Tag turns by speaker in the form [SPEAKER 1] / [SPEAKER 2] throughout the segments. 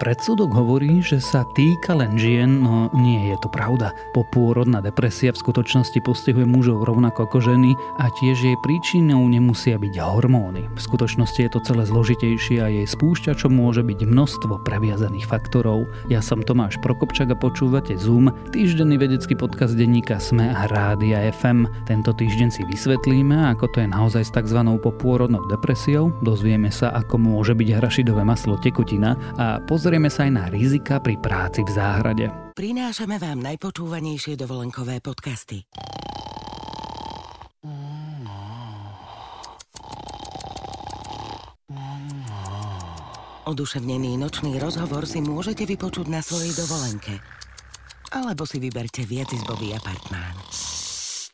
[SPEAKER 1] Predsudok hovorí, že sa týka len žien, no nie je to pravda. Popôrodná depresia v skutočnosti postihuje mužov rovnako ako ženy a tiež jej príčinou nemusia byť hormóny. V skutočnosti je to celé zložitejšie a jej spúšťačom môže byť množstvo previazaných faktorov. Ja som Tomáš Prokopčak a počúvate Zoom, týždenný vedecký podcast denníka Sme a Rádia FM. Tento týždeň si vysvetlíme, ako to je naozaj s tzv. popôrodnou depresiou, dozvieme sa, ako môže byť hrašidové maslo tekutina a pozrieme Pozrieme sa aj na rizika pri práci v záhrade.
[SPEAKER 2] Prinášame vám najpočúvanejšie dovolenkové podcasty. Oduševnený nočný rozhovor si môžete vypočuť na svojej dovolenke. Alebo si vyberte viacizbový apartmán.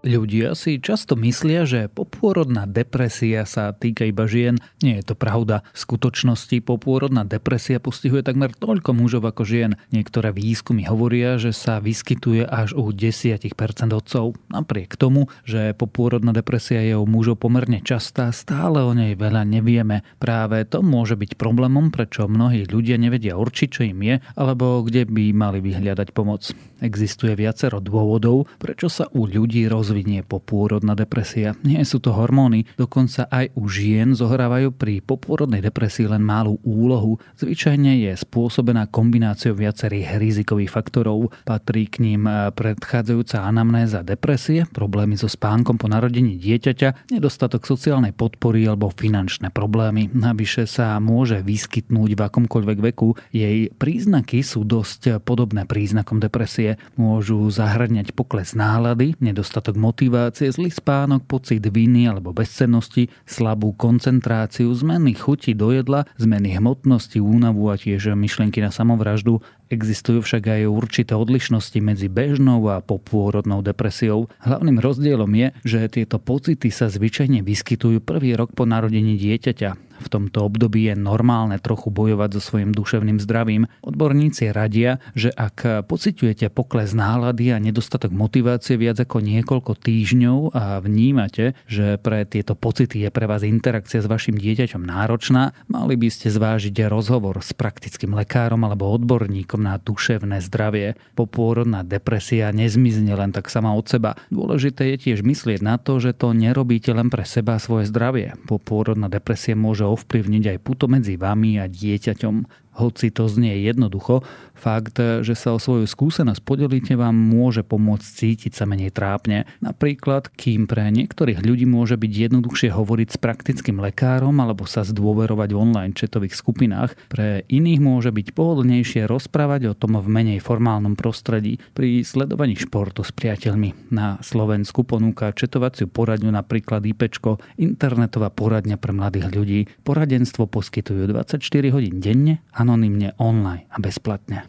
[SPEAKER 1] Ľudia si často myslia, že popôrodná depresia sa týka iba žien. Nie je to pravda. V skutočnosti popôrodná depresia postihuje takmer toľko mužov ako žien. Niektoré výskumy hovoria, že sa vyskytuje až u 10% otcov. Napriek tomu, že popôrodná depresia je u mužov pomerne častá, stále o nej veľa nevieme. Práve to môže byť problémom, prečo mnohí ľudia nevedia určiť, čo im je, alebo kde by mali vyhľadať pomoc. Existuje viacero dôvodov, prečo sa u ľudí roz rozvinie popôrodná depresia. Nie sú to hormóny, dokonca aj u žien zohrávajú pri popôrodnej depresii len malú úlohu. Zvyčajne je spôsobená kombináciou viacerých rizikových faktorov. Patrí k ním predchádzajúca anamnéza depresie, problémy so spánkom po narodení dieťaťa, nedostatok sociálnej podpory alebo finančné problémy. Navyše sa môže vyskytnúť v akomkoľvek veku. Jej príznaky sú dosť podobné príznakom depresie. Môžu zahrňať pokles nálady, nedostatok motivácie, zlý spánok, pocit viny alebo bezcennosti, slabú koncentráciu, zmeny chuti do jedla, zmeny hmotnosti, únavu a tiež myšlienky na samovraždu. Existujú však aj určité odlišnosti medzi bežnou a popôrodnou depresiou. Hlavným rozdielom je, že tieto pocity sa zvyčajne vyskytujú prvý rok po narodení dieťaťa. V tomto období je normálne trochu bojovať so svojím duševným zdravím. Odborníci radia, že ak pociťujete pokles nálady a nedostatok motivácie viac ako niekoľko týždňov a vnímate, že pre tieto pocity je pre vás interakcia s vašim dieťaťom náročná, mali by ste zvážiť rozhovor s praktickým lekárom alebo odborníkom na duševné zdravie. Popôrodná depresia nezmizne len tak sama od seba. Dôležité je tiež myslieť na to, že to nerobíte len pre seba a svoje zdravie. Popôrodná depresia môže ovplyvniť aj puto medzi vami a dieťaťom. Hoci to znie jednoducho, fakt, že sa o svoju skúsenosť podelíte vám môže pomôcť cítiť sa menej trápne. Napríklad, kým pre niektorých ľudí môže byť jednoduchšie hovoriť s praktickým lekárom alebo sa zdôverovať v online četových skupinách, pre iných môže byť pohodlnejšie rozprávať o tom v menej formálnom prostredí pri sledovaní športu s priateľmi. Na Slovensku ponúka četovaciu poradňu napríklad IPčko, internetová poradňa pre mladých ľudí. Poradenstvo poskytujú 24 hodín denne anonymne online a bezplatne.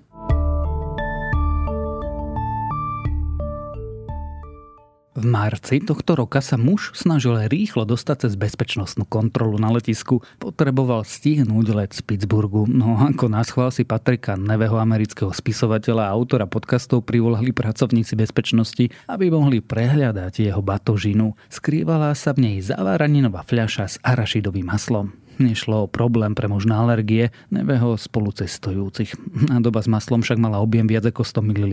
[SPEAKER 1] V marci tohto roka sa muž snažil rýchlo dostať cez bezpečnostnú kontrolu na letisku. Potreboval stihnúť let z Pittsburghu. No ako nás chvál si Patrika Neveho amerického spisovateľa a autora podcastov privolali pracovníci bezpečnosti, aby mohli prehľadať jeho batožinu. Skrývala sa v nej zaváraninová fľaša s arašidovým maslom. Nešlo o problém pre možná alergie nevého spolucestujúcich. Doba s maslom však mala objem viac ako 100 ml.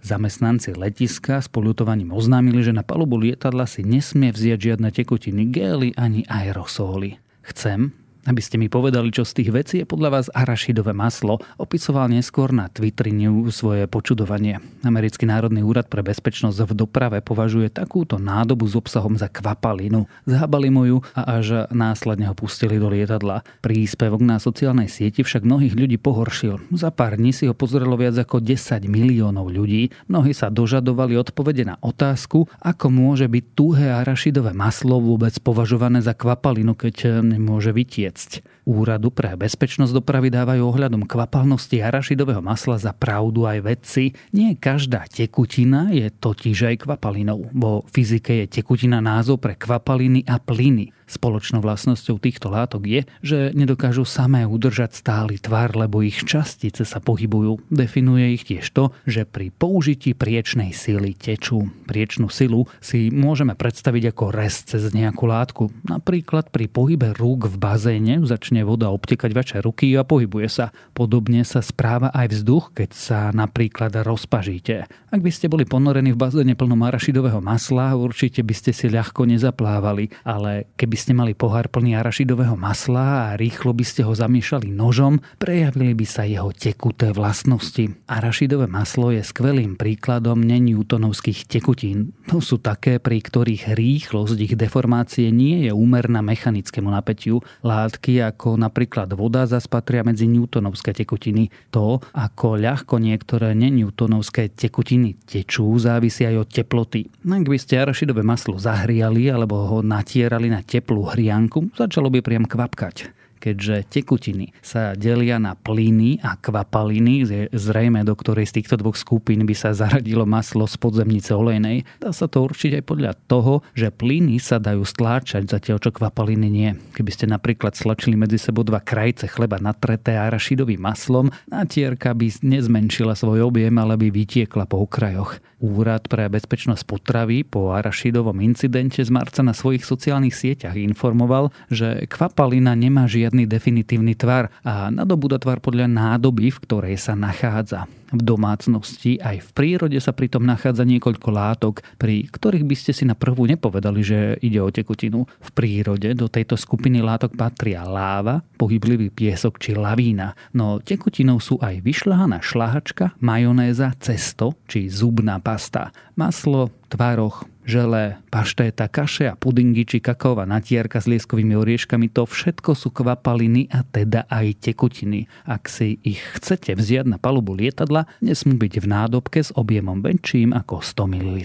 [SPEAKER 1] Zamestnanci letiska s polutovaním oznámili, že na palubu lietadla si nesmie vziať žiadne tekutiny, gély ani aerosóly. Chcem, aby ste mi povedali, čo z tých vecí je podľa vás arašidové maslo, opisoval neskôr na Twitteri svoje počudovanie. Americký národný úrad pre bezpečnosť v doprave považuje takúto nádobu s obsahom za kvapalinu. Zhabali mu ju a až následne ho pustili do lietadla. Príspevok na sociálnej sieti však mnohých ľudí pohoršil. Za pár dní si ho pozrelo viac ako 10 miliónov ľudí. Mnohí sa dožadovali odpovede na otázku, ako môže byť tuhé arašidové maslo vôbec považované za kvapalinu, keď nemôže vytieť upiecť. Úradu pre bezpečnosť dopravy dávajú ohľadom kvapalnosti arašidového masla za pravdu aj vedci. Nie každá tekutina je totiž aj kvapalinou. Vo fyzike je tekutina názov pre kvapaliny a plyny. Spoločnou vlastnosťou týchto látok je, že nedokážu samé udržať stály tvar, lebo ich častice sa pohybujú. Definuje ich tiež to, že pri použití priečnej sily tečú. Priečnú silu si môžeme predstaviť ako rez cez nejakú látku. Napríklad pri pohybe rúk v bazéne začne voda obtekať vaše ruky a pohybuje sa. Podobne sa správa aj vzduch, keď sa napríklad rozpažíte. Ak by ste boli ponorení v bazéne plnom arašidového masla, určite by ste si ľahko nezaplávali, ale keby ste mali pohár plný arašidového masla a rýchlo by ste ho zamiešali nožom, prejavili by sa jeho tekuté vlastnosti. Arašidové maslo je skvelým príkladom nenewtonovských tekutín. To sú také, pri ktorých rýchlosť ich deformácie nie je úmerná mechanickému napätiu. Látky ako napríklad voda zas patria medzi newtonovské tekutiny. To, ako ľahko niektoré nenewtonovské tekutiny tečú, závisí aj od teploty. Ak by ste arašidové maslo zahriali alebo ho natierali na teplú hrianku, začalo by priam kvapkať keďže tekutiny sa delia na plyny a kvapaliny, zrejme do ktorej z týchto dvoch skupín by sa zaradilo maslo z podzemnice olejnej, dá sa to určiť aj podľa toho, že plyny sa dajú stláčať, zatiaľ čo kvapaliny nie. Keby ste napríklad stlačili medzi sebou dva krajce chleba natreté arašidovým maslom, natierka by nezmenšila svoj objem, ale by vytiekla po okrajoch. Úrad pre bezpečnosť potravy po arašidovom incidente z marca na svojich sociálnych sieťach informoval, že kvapalina nemá žiadny definitívny tvar a nadobúda tvar podľa nádoby, v ktorej sa nachádza v domácnosti. Aj v prírode sa pritom nachádza niekoľko látok, pri ktorých by ste si na prvú nepovedali, že ide o tekutinu. V prírode do tejto skupiny látok patria láva, pohyblivý piesok či lavína. No tekutinou sú aj vyšľahaná šlahačka, majonéza, cesto či zubná pasta, maslo, tvároch, želé, paštéta, kaše a pudingy či kakaová natierka s lieskovými orieškami, to všetko sú kvapaliny a teda aj tekutiny. Ak si ich chcete vziať na palubu lietadla, nesmú byť v nádobke s objemom väčším ako 100 ml.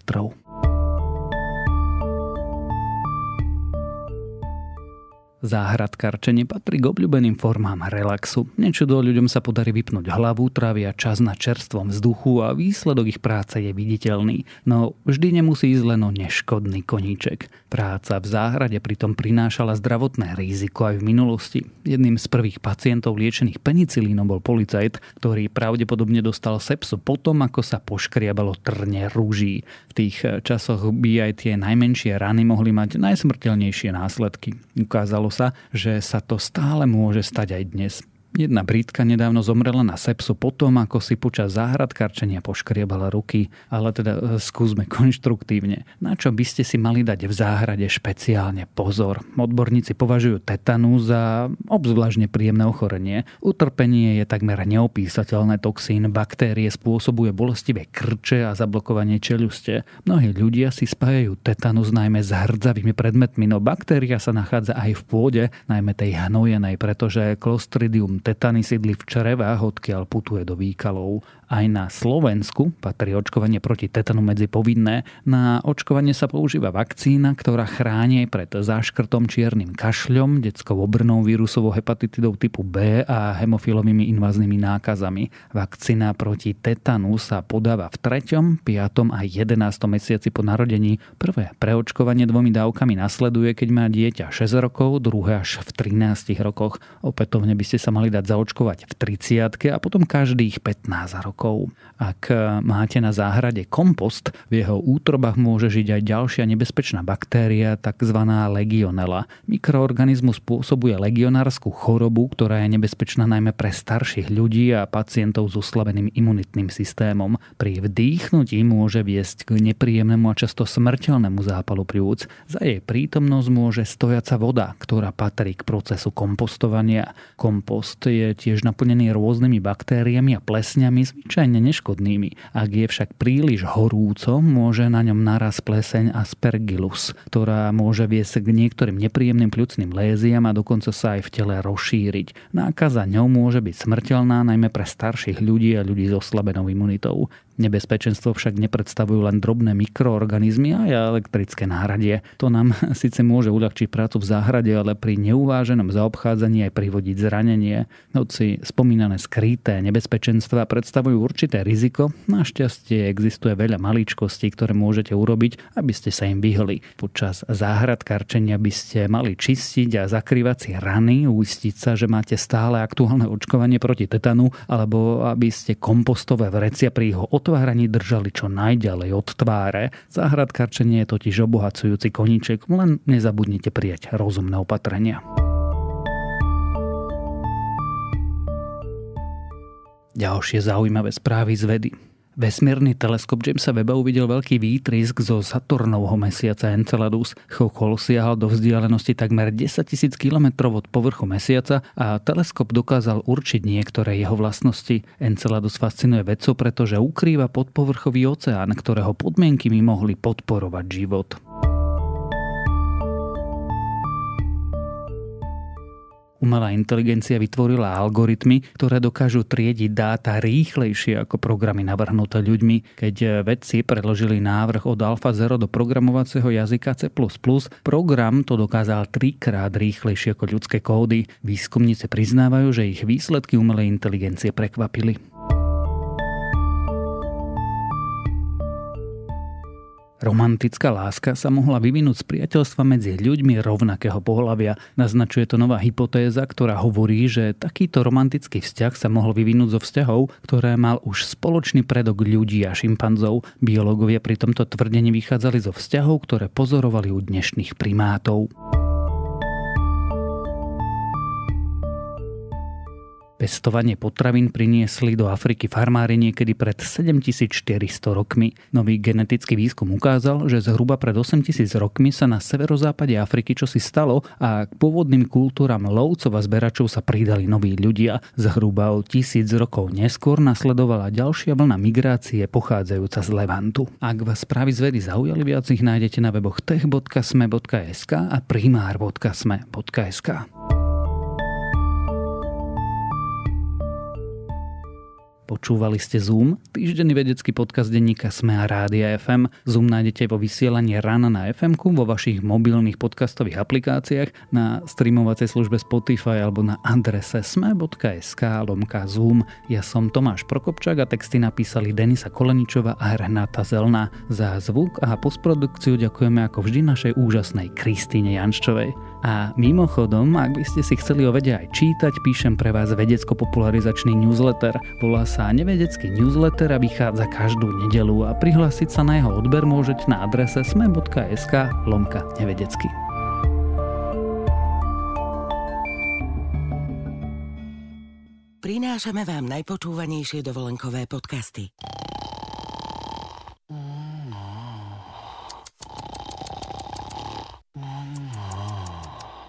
[SPEAKER 1] Záhradkarčenie patrí k obľúbeným formám relaxu. Nečudo ľuďom sa podarí vypnúť hlavu, trávia čas na čerstvom vzduchu a výsledok ich práce je viditeľný. No vždy nemusí ísť len o neškodný koníček. Práca v záhrade pritom prinášala zdravotné riziko aj v minulosti. Jedným z prvých pacientov liečených penicilínom bol policajt, ktorý pravdepodobne dostal sepsu potom, ako sa poškriabalo trne rúží. V tých časoch by aj tie najmenšie rany mohli mať najsmrteľnejšie následky. Ukázalo sa, že sa to stále môže stať aj dnes. Jedna Britka nedávno zomrela na sepsu potom, ako si počas záhradkarčenia poškriebala ruky, ale teda e, skúsme konštruktívne. Na čo by ste si mali dať v záhrade špeciálne pozor? Odborníci považujú tetanu za obzvlášť príjemné ochorenie. Utrpenie je takmer neopísateľné toxín, baktérie spôsobuje bolestivé krče a zablokovanie čeluste. Mnohí ľudia si spájajú tetanus najmä s hrdzavými predmetmi, no baktéria sa nachádza aj v pôde, najmä tej hnojenej, pretože Clostridium tetany sídli v črevách, odkiaľ putuje do výkalov. Aj na Slovensku patrí očkovanie proti tetanu medzi povinné. Na očkovanie sa používa vakcína, ktorá chráni pred záškrtom čiernym kašľom, detskou obrnou vírusovou hepatitidou typu B a hemofilovými inváznými nákazami. Vakcína proti tetanu sa podáva v 3., 5. a 11. mesiaci po narodení. Prvé preočkovanie dvomi dávkami nasleduje, keď má dieťa 6 rokov, druhé až v 13 rokoch. Opätovne by ste sa mali dať zaočkovať v 30 a potom každých 15 rokov rokov. Ak máte na záhrade kompost, v jeho útrobách môže žiť aj ďalšia nebezpečná baktéria, tzv. legionela. Mikroorganizmus spôsobuje legionárskú chorobu, ktorá je nebezpečná najmä pre starších ľudí a pacientov s oslabeným imunitným systémom. Pri vdýchnutí môže viesť k nepríjemnému a často smrteľnému zápalu pľúc. Za jej prítomnosť môže stojaca voda, ktorá patrí k procesu kompostovania. Kompost je tiež naplnený rôznymi baktériami a plesňami, zvyčajne neškodnými. Ak je však príliš horúco, môže na ňom naraz pleseň aspergillus, ktorá môže viesť k niektorým nepríjemným pľucným léziam a dokonca sa aj v tele rozšíriť. Nákaza ňou môže byť smrteľná najmä pre starších ľudí a ľudí so oslabenou imunitou. Nebezpečenstvo však nepredstavujú len drobné mikroorganizmy a elektrické náradie. To nám síce môže uľahčiť prácu v záhrade, ale pri neuváženom zaobchádzaní aj privodiť zranenie. Hoci spomínané skryté nebezpečenstva predstavujú určité riziko, našťastie existuje veľa maličkostí, ktoré môžete urobiť, aby ste sa im vyhli. Počas záhradkarčenia by ste mali čistiť a zakrývať si rany, uistiť sa, že máte stále aktuálne očkovanie proti tetanu, alebo aby ste kompostové vrecia pri jeho otváraní držali čo najďalej od tváre. Záhradkarčenie je totiž obohacujúci koníček, len nezabudnite prijať rozumné opatrenia. Ďalšie zaujímavé správy z vedy. Vesmírny teleskop Jamesa Weba uvidel veľký výtrisk zo Saturnovho mesiaca Enceladus. Chokol siahal do vzdialenosti takmer 10 000 km od povrchu mesiaca a teleskop dokázal určiť niektoré jeho vlastnosti. Enceladus fascinuje vedcov, pretože ukrýva podpovrchový oceán, ktorého podmienky by mohli podporovať život. Umelá inteligencia vytvorila algoritmy, ktoré dokážu triediť dáta rýchlejšie ako programy navrhnuté ľuďmi. Keď vedci predložili návrh od AlphaZero do programovacieho jazyka C++, program to dokázal trikrát rýchlejšie ako ľudské kódy. Výskumníci priznávajú, že ich výsledky umelej inteligencie prekvapili. Romantická láska sa mohla vyvinúť z priateľstva medzi ľuďmi rovnakého pohľavia. Naznačuje to nová hypotéza, ktorá hovorí, že takýto romantický vzťah sa mohol vyvinúť zo vzťahov, ktoré mal už spoločný predok ľudí a šimpanzov. Biológovia pri tomto tvrdení vychádzali zo vzťahov, ktoré pozorovali u dnešných primátov. Pestovanie potravín priniesli do Afriky farmári niekedy pred 7400 rokmi. Nový genetický výskum ukázal, že zhruba pred 8000 rokmi sa na severozápade Afriky čosi stalo a k pôvodným kultúram lovcov a zberačov sa pridali noví ľudia. Zhruba o tisíc rokov neskôr nasledovala ďalšia vlna migrácie pochádzajúca z Levantu. Ak vás správy z vedy zaujali, viac ich nájdete na weboch tech.sme.sk a primár.sme.sk. Počúvali ste Zoom, týždenný vedecký podcast denníka Sme a Rádia FM. Zoom nájdete vo vysielaní rána na fm vo vašich mobilných podcastových aplikáciách, na streamovacej službe Spotify alebo na adrese sme.sk lomka Zoom. Ja som Tomáš Prokopčák a texty napísali Denisa Koleničova a Renáta Zelná. Za zvuk a postprodukciu ďakujeme ako vždy našej úžasnej Kristýne Janščovej. A mimochodom, ak by ste si chceli o vede aj čítať, píšem pre vás vedecko-popularizačný newsletter. Volá sa Nevedecký newsletter a vychádza každú nedelu a prihlásiť sa na jeho odber môžete na adrese sme.sk lomka nevedecky.
[SPEAKER 2] Prinášame vám najpočúvanejšie dovolenkové podcasty.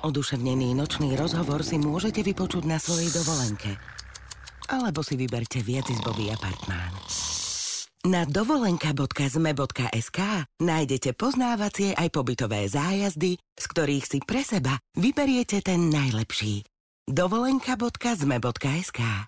[SPEAKER 2] Oduševnený nočný rozhovor si môžete vypočuť na svojej dovolenke. Alebo si vyberte viacizbový apartmán. Na dovolenka.zme.sk nájdete poznávacie aj pobytové zájazdy, z ktorých si pre seba vyberiete ten najlepší. dovolenka.zme.sk